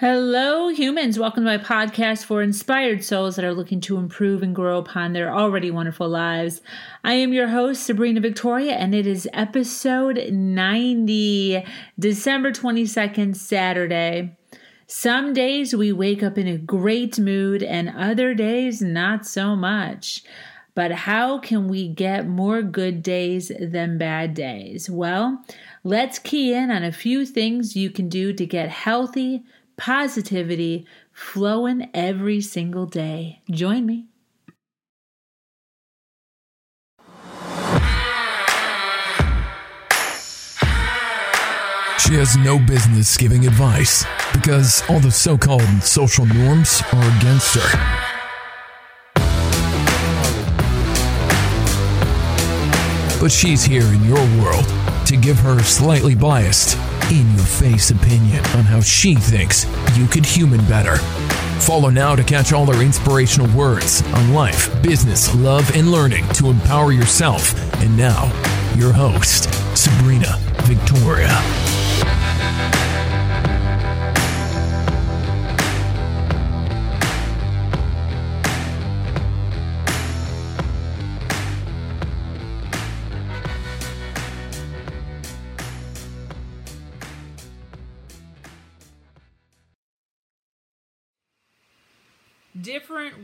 Hello, humans. Welcome to my podcast for inspired souls that are looking to improve and grow upon their already wonderful lives. I am your host, Sabrina Victoria, and it is episode 90, December 22nd, Saturday. Some days we wake up in a great mood, and other days not so much. But how can we get more good days than bad days? Well, let's key in on a few things you can do to get healthy positivity flowing every single day. Join me. She has no business giving advice because all the so called social norms are against her. But she's here in your world to give her slightly biased in your face opinion on how she thinks you could human better. Follow now to catch all her inspirational words on life, business, love, and learning to empower yourself. And now, your host, Sabrina Victoria.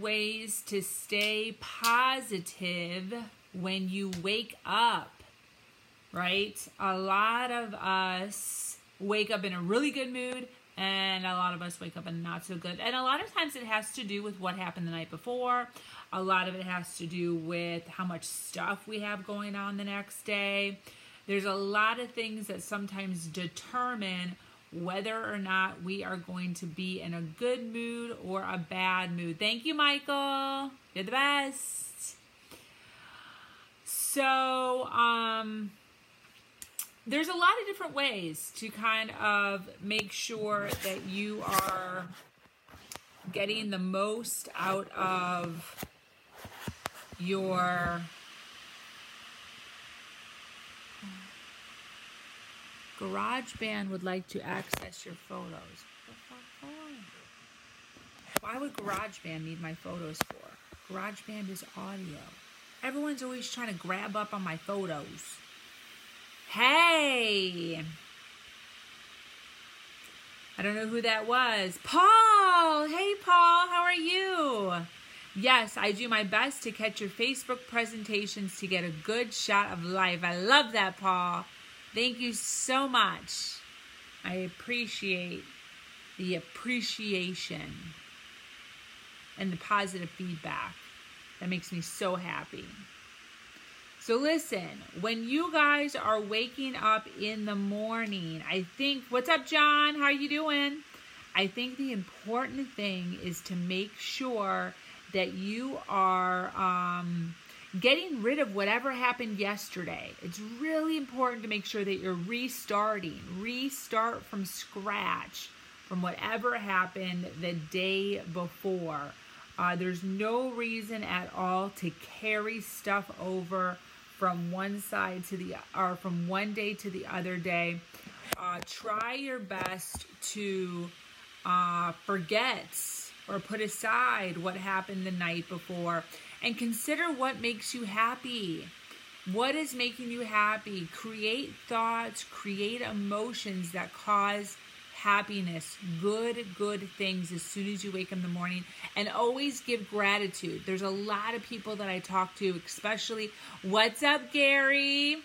Ways to stay positive when you wake up, right? A lot of us wake up in a really good mood, and a lot of us wake up in not so good. And a lot of times it has to do with what happened the night before. A lot of it has to do with how much stuff we have going on the next day. There's a lot of things that sometimes determine whether or not we are going to be in a good mood or a bad mood. Thank you, Michael. You're the best. So, um, there's a lot of different ways to kind of make sure that you are getting the most out of your GarageBand would like to access your photos. Why would GarageBand need my photos for? GarageBand is audio. Everyone's always trying to grab up on my photos. Hey! I don't know who that was. Paul! Hey, Paul, how are you? Yes, I do my best to catch your Facebook presentations to get a good shot of life. I love that, Paul. Thank you so much. I appreciate the appreciation and the positive feedback. That makes me so happy. So listen, when you guys are waking up in the morning, I think what's up John? How are you doing? I think the important thing is to make sure that you are um getting rid of whatever happened yesterday. It's really important to make sure that you're restarting, restart from scratch from whatever happened the day before. Uh, there's no reason at all to carry stuff over from one side to the or from one day to the other day. Uh, try your best to uh, forget or put aside what happened the night before and consider what makes you happy. What is making you happy? Create thoughts, create emotions that cause happiness, good, good things as soon as you wake up in the morning. And always give gratitude. There's a lot of people that I talk to, especially, what's up, Gary?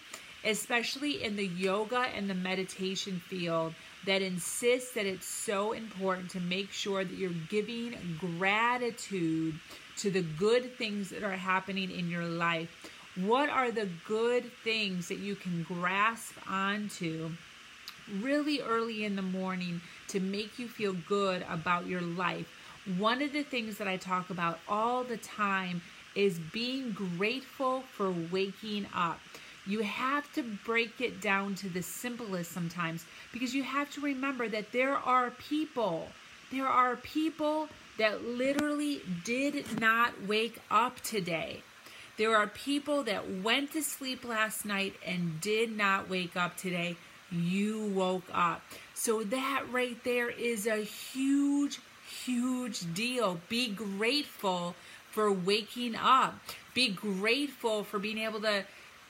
Especially in the yoga and the meditation field that insists that it's so important to make sure that you're giving gratitude to the good things that are happening in your life. What are the good things that you can grasp onto really early in the morning to make you feel good about your life? One of the things that I talk about all the time is being grateful for waking up. You have to break it down to the simplest sometimes because you have to remember that there are people, there are people that literally did not wake up today. There are people that went to sleep last night and did not wake up today. You woke up. So that right there is a huge, huge deal. Be grateful for waking up. Be grateful for being able to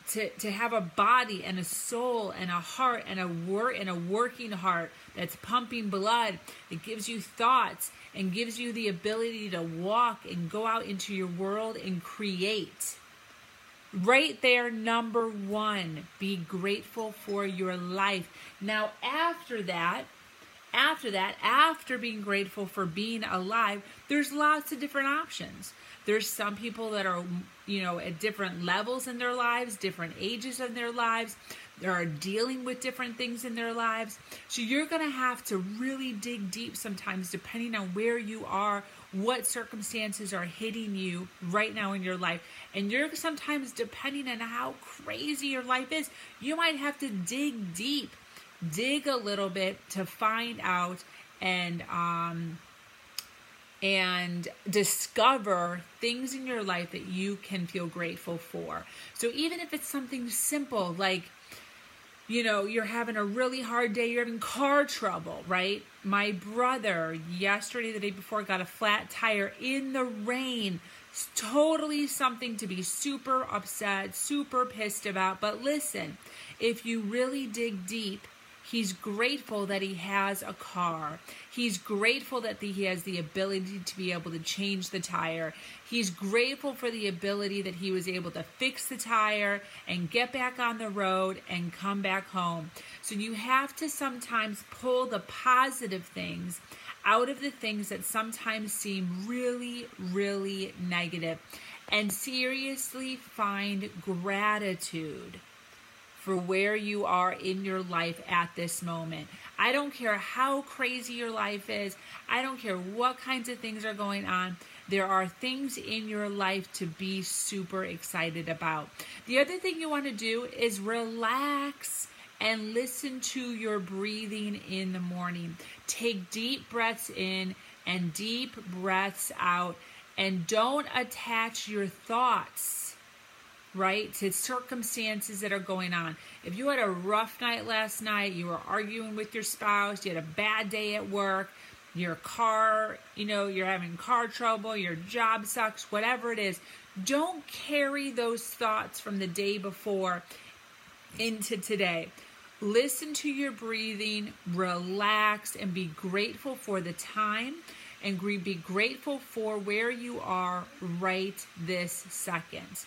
to, to have a body and a soul and a heart and a work and a working heart that's pumping blood. It gives you thoughts and gives you the ability to walk and go out into your world and create. Right there, number one, be grateful for your life. Now, after that, after that, after being grateful for being alive, there's lots of different options. There's some people that are, you know, at different levels in their lives, different ages in their lives. They are dealing with different things in their lives. So you're going to have to really dig deep sometimes, depending on where you are, what circumstances are hitting you right now in your life. And you're sometimes, depending on how crazy your life is, you might have to dig deep, dig a little bit to find out and, um, and discover things in your life that you can feel grateful for. So even if it's something simple like you know, you're having a really hard day, you're having car trouble, right? My brother yesterday the day before got a flat tire in the rain. It's totally something to be super upset, super pissed about. But listen, if you really dig deep, He's grateful that he has a car. He's grateful that he has the ability to be able to change the tire. He's grateful for the ability that he was able to fix the tire and get back on the road and come back home. So you have to sometimes pull the positive things out of the things that sometimes seem really, really negative and seriously find gratitude for where you are in your life at this moment. I don't care how crazy your life is, I don't care what kinds of things are going on. There are things in your life to be super excited about. The other thing you want to do is relax and listen to your breathing in the morning. Take deep breaths in and deep breaths out, and don't attach your thoughts right, to circumstances that are going on. If you had a rough night last night, you were arguing with your spouse, you had a bad day at work, your car, you know, you're having car trouble, your job sucks, whatever it is, don't carry those thoughts from the day before into today. Listen to your breathing, relax, and be grateful for the time and be grateful for where you are right this second.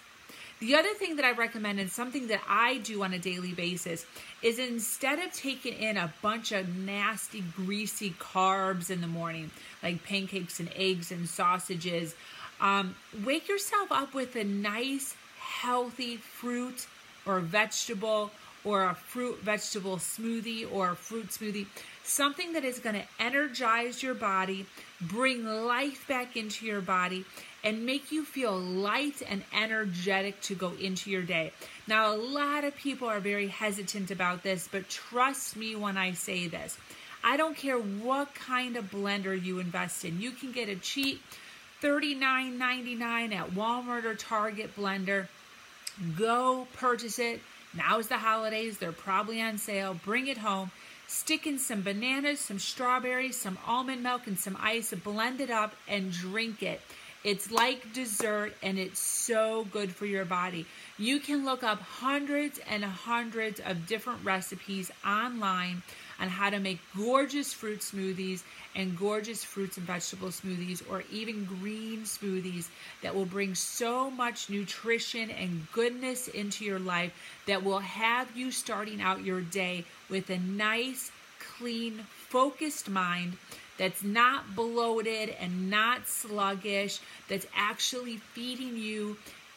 The other thing that I recommend and something that I do on a daily basis is instead of taking in a bunch of nasty, greasy carbs in the morning, like pancakes and eggs and sausages, um, wake yourself up with a nice, healthy fruit or vegetable or a fruit vegetable smoothie or a fruit smoothie, something that is going to energize your body, bring life back into your body, and make you feel light and energetic to go into your day. Now, a lot of people are very hesitant about this, but trust me when I say this. I don't care what kind of blender you invest in. You can get a cheap $39.99 at Walmart or Target blender. Go purchase it. Now is the holidays, they're probably on sale. Bring it home. Stick in some bananas, some strawberries, some almond milk, and some ice. Blend it up and drink it. It's like dessert and it's so good for your body. You can look up hundreds and hundreds of different recipes online on how to make gorgeous fruit smoothies and gorgeous fruits and vegetable smoothies or even green smoothies that will bring so much nutrition and goodness into your life that will have you starting out your day with a nice, clean, focused mind that's not bloated and not sluggish, that's actually feeding you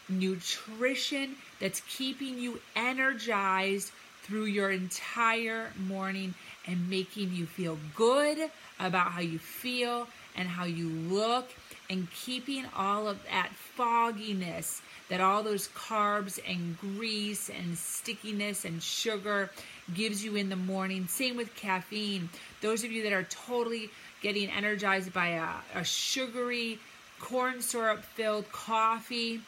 nutrition, that's keeping you energized through your entire morning and making you feel good about how you feel and how you look and keeping all of that fogginess that all those carbs and grease and stickiness and sugar gives you in the morning. Same with caffeine. Those of you that are totally getting energized by a, a sugary, corn syrup filled coffee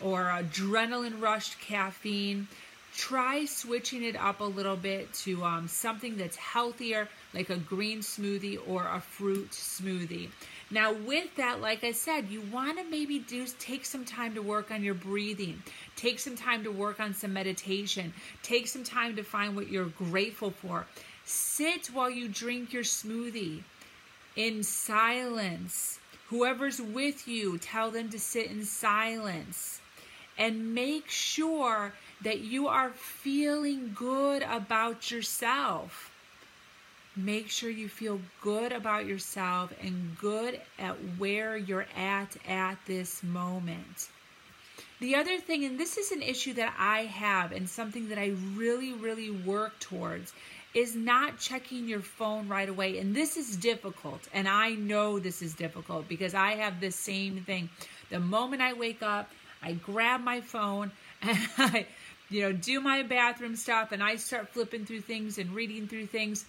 or adrenaline rushed caffeine, try switching it up a little bit to um, something that's healthier, like a green smoothie or a fruit smoothie. Now, with that, like I said, you want to maybe do take some time to work on your breathing, take some time to work on some meditation, take some time to find what you're grateful for. Sit while you drink your smoothie in silence. Whoever's with you, tell them to sit in silence and make sure that you are feeling good about yourself. Make sure you feel good about yourself and good at where you're at at this moment. The other thing, and this is an issue that I have and something that I really, really work towards, is not checking your phone right away. And this is difficult. And I know this is difficult because I have the same thing. The moment I wake up, I grab my phone and I, you know, do my bathroom stuff and I start flipping through things and reading through things.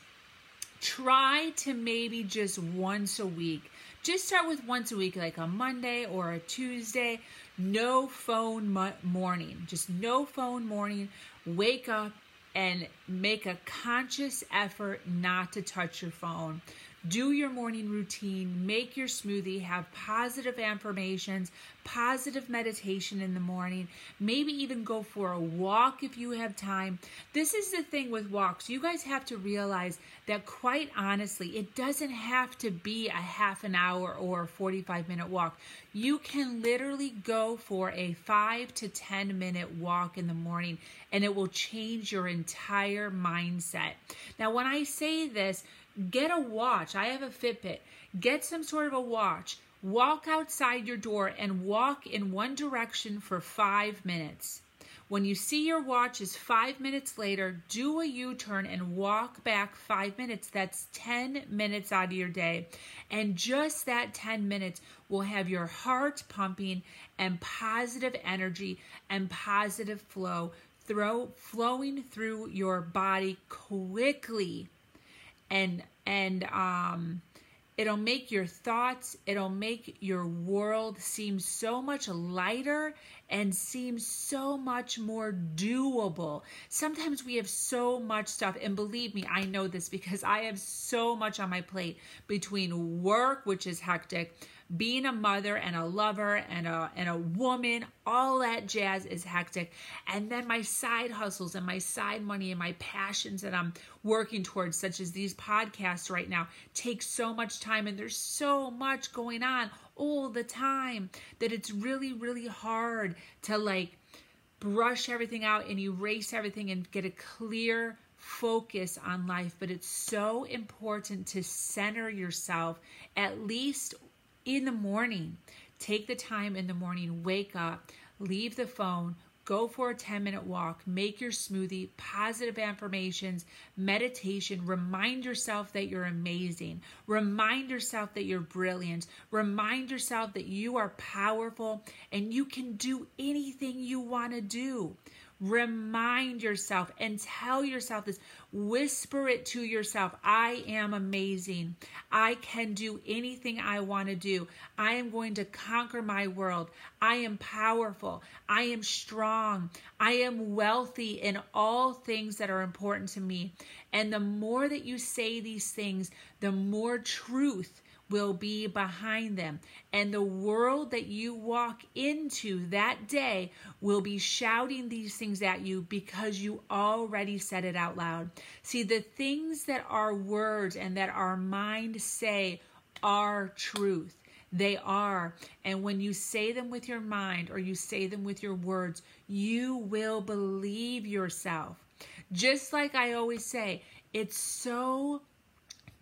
Try to maybe just once a week. Just start with once a week, like a Monday or a Tuesday. No phone mo- morning. Just no phone morning. Wake up and make a conscious effort not to touch your phone. Do your morning routine, make your smoothie, have positive affirmations, positive meditation in the morning, maybe even go for a walk if you have time. This is the thing with walks. You guys have to realize that, quite honestly, it doesn't have to be a half an hour or a 45 minute walk. You can literally go for a five to 10 minute walk in the morning and it will change your entire mindset. Now, when I say this, get a watch. I have a Fitbit. Get some sort of a watch. Walk outside your door and walk in one direction for five minutes. When you see your watch is five minutes later, do a U turn and walk back five minutes. That's 10 minutes out of your day. And just that 10 minutes will have your heart pumping and positive energy and positive flow throw, flowing through your body quickly and and um it'll make your thoughts it'll make your world seem so much lighter and seem so much more doable. Sometimes we have so much stuff and believe me i know this because i have so much on my plate between work which is hectic being a mother and a lover and a and a woman, all that jazz is hectic. And then my side hustles and my side money and my passions that I'm working towards, such as these podcasts right now, take so much time and there's so much going on all the time that it's really, really hard to like brush everything out and erase everything and get a clear focus on life, but it's so important to center yourself at least in the morning. Take the time in the morning, wake up, leave the phone, go for a 10 minute walk, make your smoothie, positive affirmations, meditation. Remind yourself that you're amazing. Remind yourself that you're brilliant. Remind yourself that you are powerful and you can do anything you want to do. Remind yourself and tell yourself this. Whisper it to yourself. I am amazing. I can do anything I want to do. I am going to conquer my world. I am powerful. I am strong. I am wealthy in all things that are important to me. And the more that you say these things, the more truth will be behind them. And the world that you walk into that day will be shouting these things at you because you already said it out loud. See, the things that our words and that our mind say are truth. They are. And when you say them with your mind or you say them with your words, you will believe yourself. Just like I always say, it's so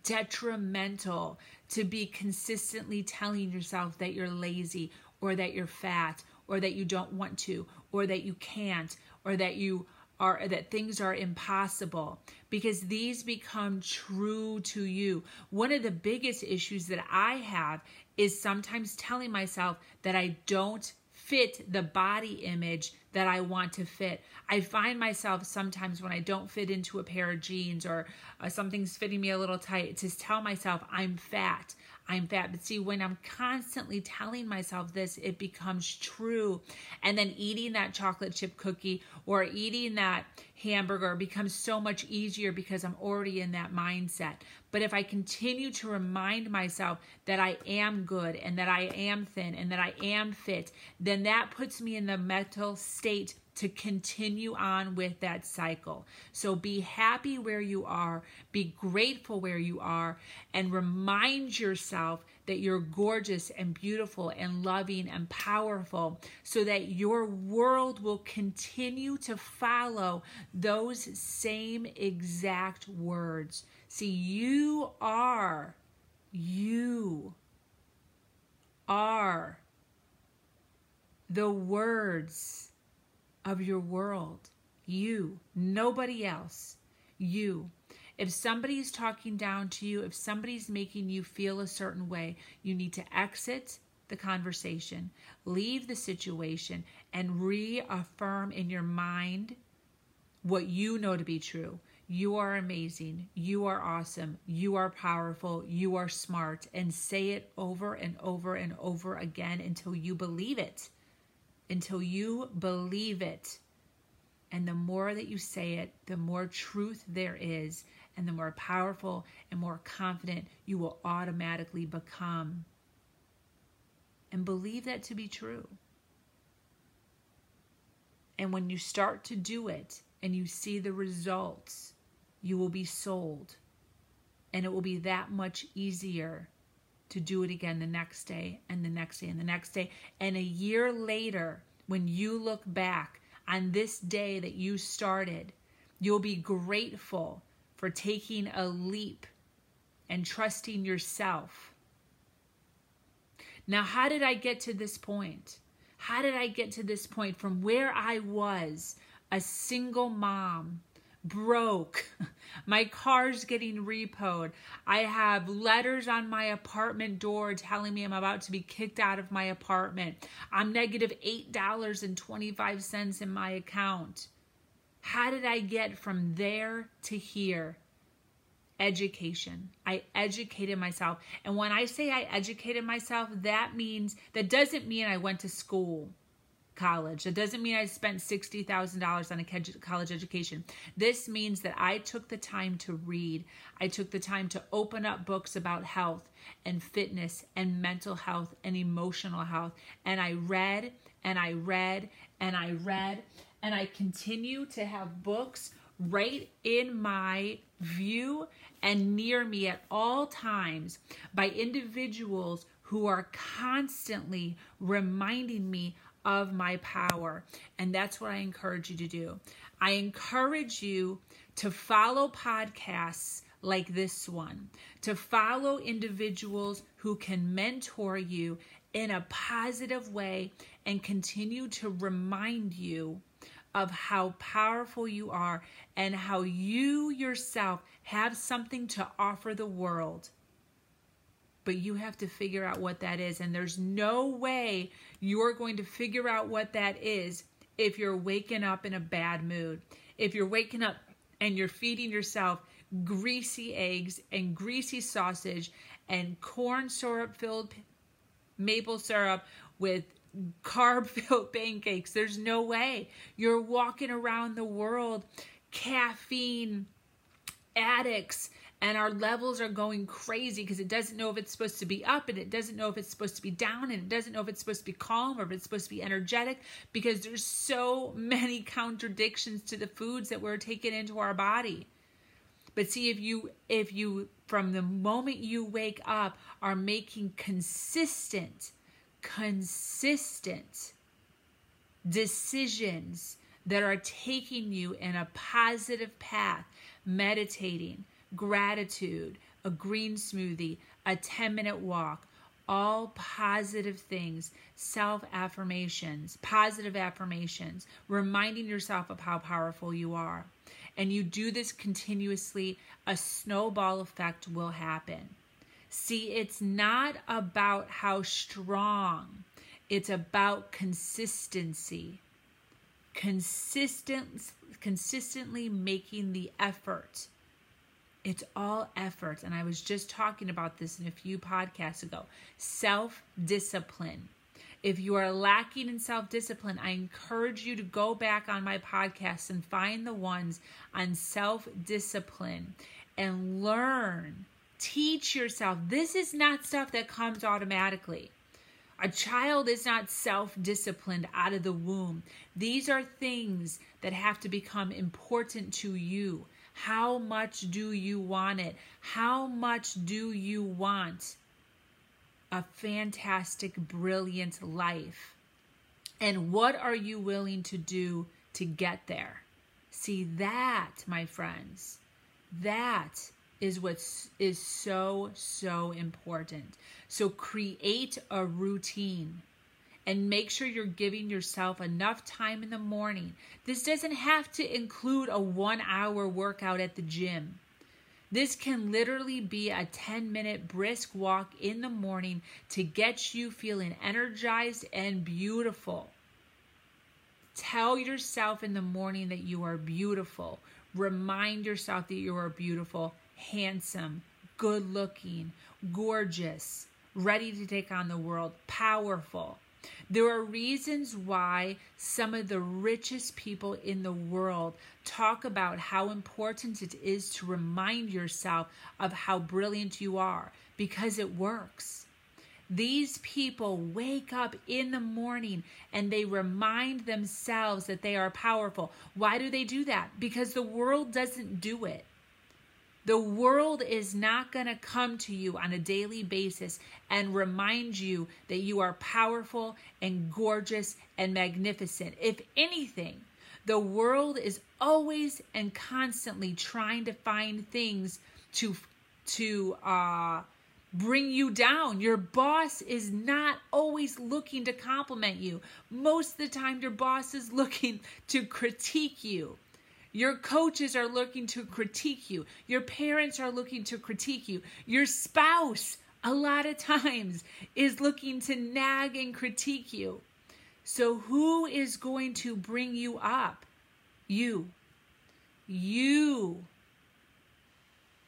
detrimental to be consistently telling yourself that you're lazy or that you're fat or that you don't want to or that you can't or that you are that things are impossible because these become true to you. One of the biggest issues that I have is sometimes telling myself that I don't fit the body image that I want to fit. I find myself sometimes when I don't fit into a pair of jeans or uh, something's fitting me a little tight to tell myself I'm fat. I'm fat. But see, when I'm constantly telling myself this, it becomes true. And then eating that chocolate chip cookie or eating that hamburger becomes so much easier because I'm already in that mindset. But if I continue to remind myself that I am good and that I am thin and that I am fit, then that puts me in the mental state to continue on with that cycle. So be happy where you are, be grateful where you are, and remind yourself that you're gorgeous and beautiful and loving and powerful so that your world will continue to follow those same exact words. See, you are, you are the words of your world. You, nobody else. You. If somebody's talking down to you, if somebody's making you feel a certain way, you need to exit the conversation, leave the situation, and reaffirm in your mind what you know to be true. You are amazing. You are awesome. You are powerful. You are smart. And say it over and over and over again until you believe it. Until you believe it. And the more that you say it, the more truth there is, and the more powerful and more confident you will automatically become. And believe that to be true. And when you start to do it and you see the results, you will be sold. And it will be that much easier to do it again the next day and the next day and the next day. And a year later, when you look back on this day that you started, you'll be grateful for taking a leap and trusting yourself. Now, how did I get to this point? How did I get to this point from where I was, a single mom broke. My car's getting repoed. I have letters on my apartment door telling me I'm about to be kicked out of my apartment. I'm negative $8.25 in my account. How did I get from there to here? Education. I educated myself. And when I say I educated myself, that means, that doesn't mean I went to school college. That doesn't mean I spent $60,000 on a college education. This means that I took the time to read. I took the time to open up books about health and fitness and mental health and emotional health. And I read and I read and I read and I continue to have books right in my view and near me at all times by individuals who are constantly reminding me of my power. And that's what I encourage you to do. I encourage you to follow podcasts like this one, to follow individuals who can mentor you in a positive way and continue to remind you of how powerful you are and how you yourself have something to offer the world but you have to figure out what that is. And there's no way you're going to figure out what that is if you're waking up in a bad mood. If you're waking up and you're feeding yourself greasy eggs and greasy sausage and corn syrup filled maple syrup with carb filled pancakes. There's no way. You're walking around the world caffeine addicts and our levels are going crazy because it doesn't know if it's supposed to be up and it doesn't know if it's supposed to be down and it doesn't know if it's supposed to be calm or if it's supposed to be energetic because there's so many contradictions to the foods that we're taking into our body. But see if you if you from the moment you wake up are making consistent consistent decisions that are taking you in a positive path meditating gratitude, a green smoothie, a 10 minute walk, all positive things, self affirmations, positive affirmations, reminding yourself of how powerful you are. And you do this continuously, a snowball effect will happen. See, it's not about how strong, it's about consistency. consistent consistently making the effort. It's all effort. And I was just talking about this in a few podcasts ago. Self discipline. If you are lacking in self discipline, I encourage you to go back on my podcast and find the ones on self discipline and learn. Teach yourself. This is not stuff that comes automatically. A child is not self disciplined out of the womb. These are things that have to become important to you. How much do you want it? How much do you want a fantastic, brilliant life? And what are you willing to do to get there? See, that, my friends, that is what is so, so important. So create a routine and make sure you're giving yourself enough time in the morning. This doesn't have to include a one hour workout at the gym. This can literally be a 10 minute brisk walk in the morning to get you feeling energized and beautiful. Tell yourself in the morning that you are beautiful. Remind yourself that you are beautiful handsome, good looking, gorgeous, ready to take on the world, powerful. There are reasons why some of the richest people in the world talk about how important it is to remind yourself of how brilliant you are because it works. These people wake up in the morning and they remind themselves that they are powerful. Why do they do that? Because the world doesn't do it. The world is not going to come to you on a daily basis and remind you that you are powerful and gorgeous and magnificent. If anything, the world is always and constantly trying to find things to to uh bring you down. Your boss is not always looking to compliment you. Most of the time your boss is looking to critique you. Your coaches are looking to critique you. Your parents are looking to critique you. Your spouse, a lot of times, is looking to nag and critique you. So, who is going to bring you up? You. You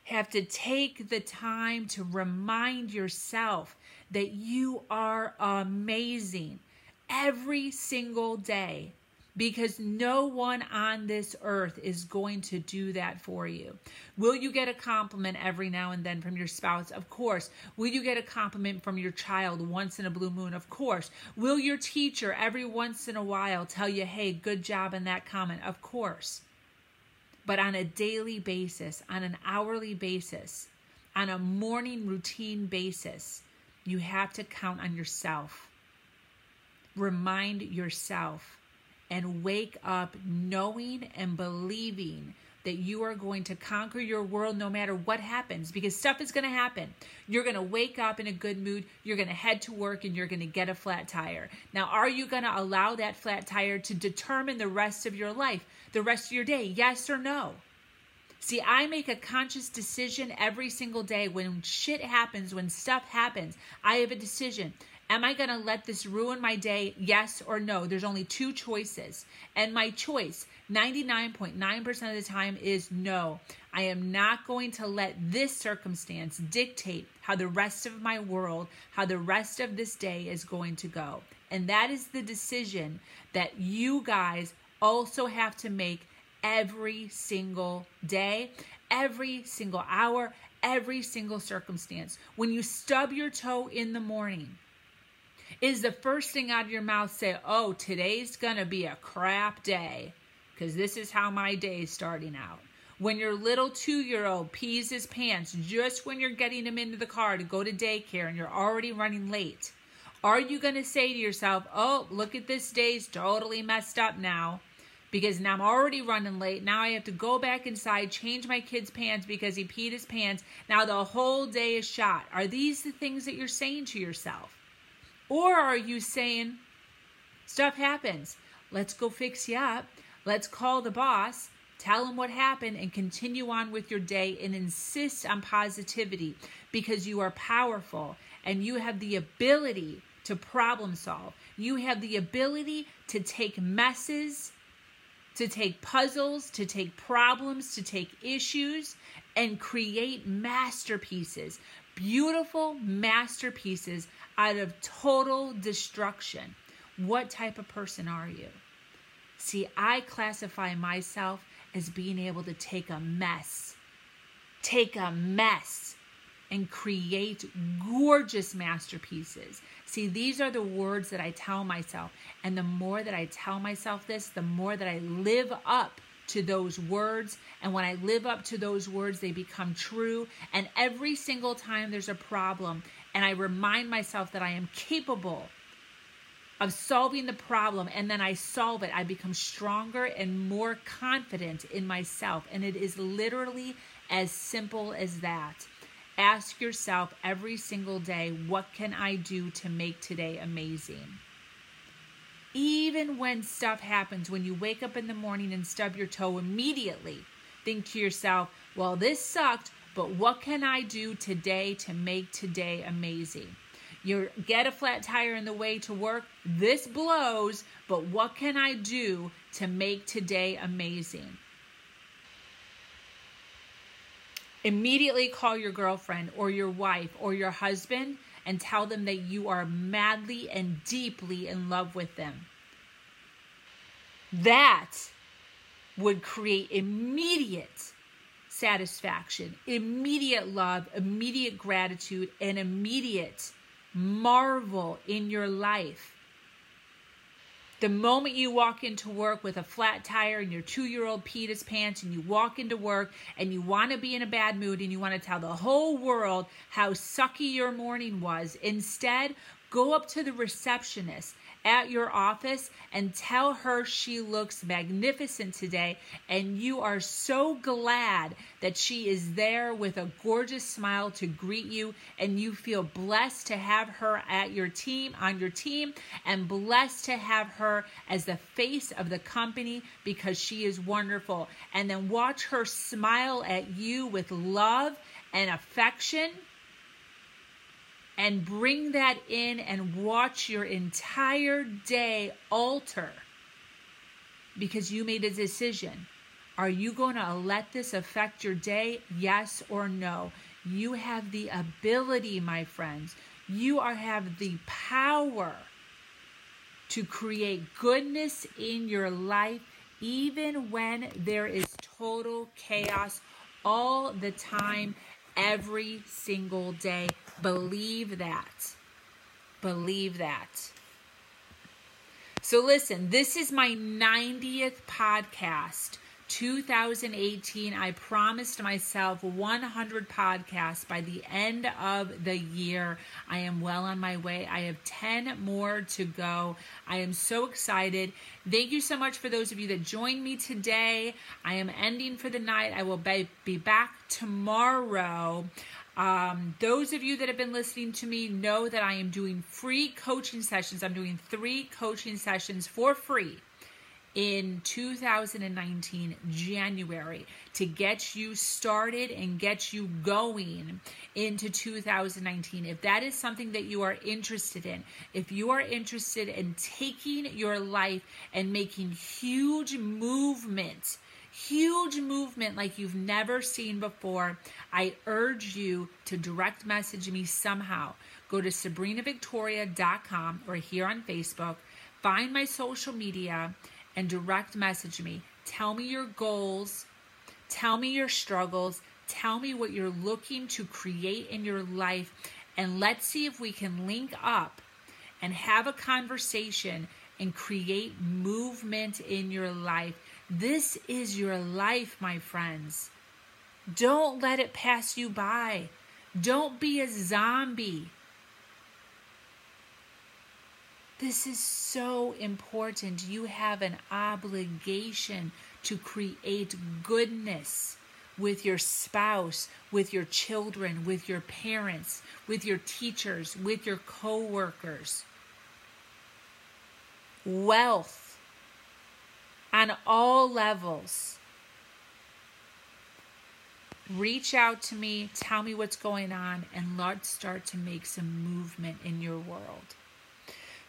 have to take the time to remind yourself that you are amazing every single day because no one on this earth is going to do that for you. Will you get a compliment every now and then from your spouse? Of course. Will you get a compliment from your child once in a blue moon? Of course. Will your teacher every once in a while tell you, hey, good job in that comment? Of course. But on a daily basis, on an hourly basis, on a morning routine basis, you have to count on yourself. Remind yourself and wake up knowing and believing that you are going to conquer your world no matter what happens because stuff is going to happen. You're going to wake up in a good mood, you're going to head to work, and you're going to get a flat tire. Now, are you going to allow that flat tire to determine the rest of your life, the rest of your day? Yes or no? See, I make a conscious decision every single day when shit happens, when stuff happens. I have a decision. Am I going to let this ruin my day? Yes or no? There's only two choices. And my choice, 99.9% of the time, is no. I am not going to let this circumstance dictate how the rest of my world, how the rest of this day is going to go. And that is the decision that you guys also have to make every single day, every single hour, every single circumstance. When you stub your toe in the morning, is the first thing out of your mouth say, oh, today's going to be a crap day because this is how my day is starting out. When your little two year old pees his pants just when you're getting him into the car to go to daycare and you're already running late, are you going to say to yourself, oh, look at this day's totally messed up now? Because now I'm already running late. Now I have to go back inside, change my kid's pants because he peed his pants. Now the whole day is shot. Are these the things that you're saying to yourself? Or are you saying, stuff happens, let's go fix you up, let's call the boss, tell him what happened, and continue on with your day and insist on positivity because you are powerful and you have the ability to problem solve. You have the ability to take messes to take puzzles, to take problems, to take issues, and create masterpieces, beautiful masterpieces out of total destruction. What type of person are you? See, I classify myself as being able to take a mess, take a mess, and create gorgeous masterpieces. See, these are the words that I tell myself. And the more that I tell myself this, the more that I live up to those words. And when I live up to those words, they become true. And every single time there's a problem, and I remind myself that I am capable of solving the problem and then I solve it, I become stronger and more confident in myself. And it is literally as simple as that. Ask yourself every single day, what can I do to make today amazing? Even when stuff happens, when you wake up in the morning and stub your toe immediately, think to yourself, well, this sucked, but what can I do today to make today amazing? You get a flat tire in the way to work. This blows, but what can I do to make today amazing? Immediately call your girlfriend or your wife or your husband and tell them that you are madly and deeply in love with them. That would create immediate satisfaction, immediate love, immediate gratitude, and immediate marvel in your life. The moment you walk into work with a flat tire and your two year old peed his pants, and you walk into work and you want to be in a bad mood and you want to tell the whole world how sucky your morning was, instead, go up to the receptionist at your office and tell her she looks magnificent today. And you are so glad that she is there with a gorgeous smile to greet you. And you feel blessed to have her at your team, on your team, and blessed to have her as the face of the company because she is wonderful. And then watch her smile at you with love and affection and bring that in and watch your entire day alter because you made a decision. Are you going to let this affect your day? Yes or no? You have the ability, my friends. You are have the power to create goodness in your life even when there is total chaos all the time every single day. Believe that. Believe that. So, listen, this is my 90th podcast. 2018, I promised myself 100 podcasts by the end of the year. I am well on my way. I have 10 more to go. I am so excited. Thank you so much for those of you that joined me today. I am ending for the night. I will be back tomorrow. Um, those of you that have been listening to me know that I am doing free coaching sessions. I'm doing three coaching sessions for free in 2019 January to get you started and get you going into 2019. If that is something that you are interested in, if you are interested in taking your life and making huge movements, huge movement like you've never seen before, I urge you to direct message me somehow. Go to sabrinavictoria.com or here on Facebook, find my social media and direct message me. Tell me your goals, tell me your struggles, tell me what you're looking to create in your life, and let's see if we can link up and have a conversation and create movement in your life. This is your life, my friends. Don't let it pass you by. Don't be a zombie. This is so important. You have an obligation to create goodness with your spouse, with your children, with your parents, with your teachers, with your coworkers. Wealth on all levels. Reach out to me, tell me what's going on, and let's start to make some movement in your world.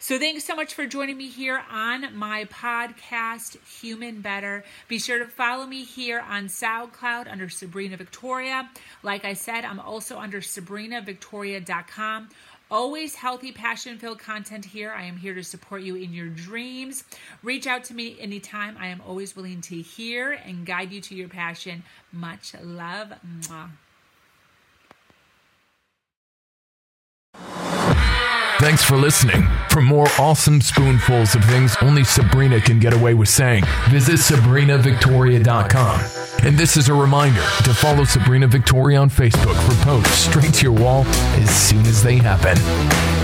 So, thanks so much for joining me here on my podcast, Human Better. Be sure to follow me here on SoundCloud under Sabrina Victoria. Like I said, I'm also under SabrinaVictoria.com. Always healthy, passion filled content here. I am here to support you in your dreams. Reach out to me anytime. I am always willing to hear and guide you to your passion. Much love. Mwah. Thanks for listening. For more awesome spoonfuls of things only Sabrina can get away with saying, visit SabrinaVictoria.com. And this is a reminder to follow Sabrina Victoria on Facebook for posts straight to your wall as soon as they happen.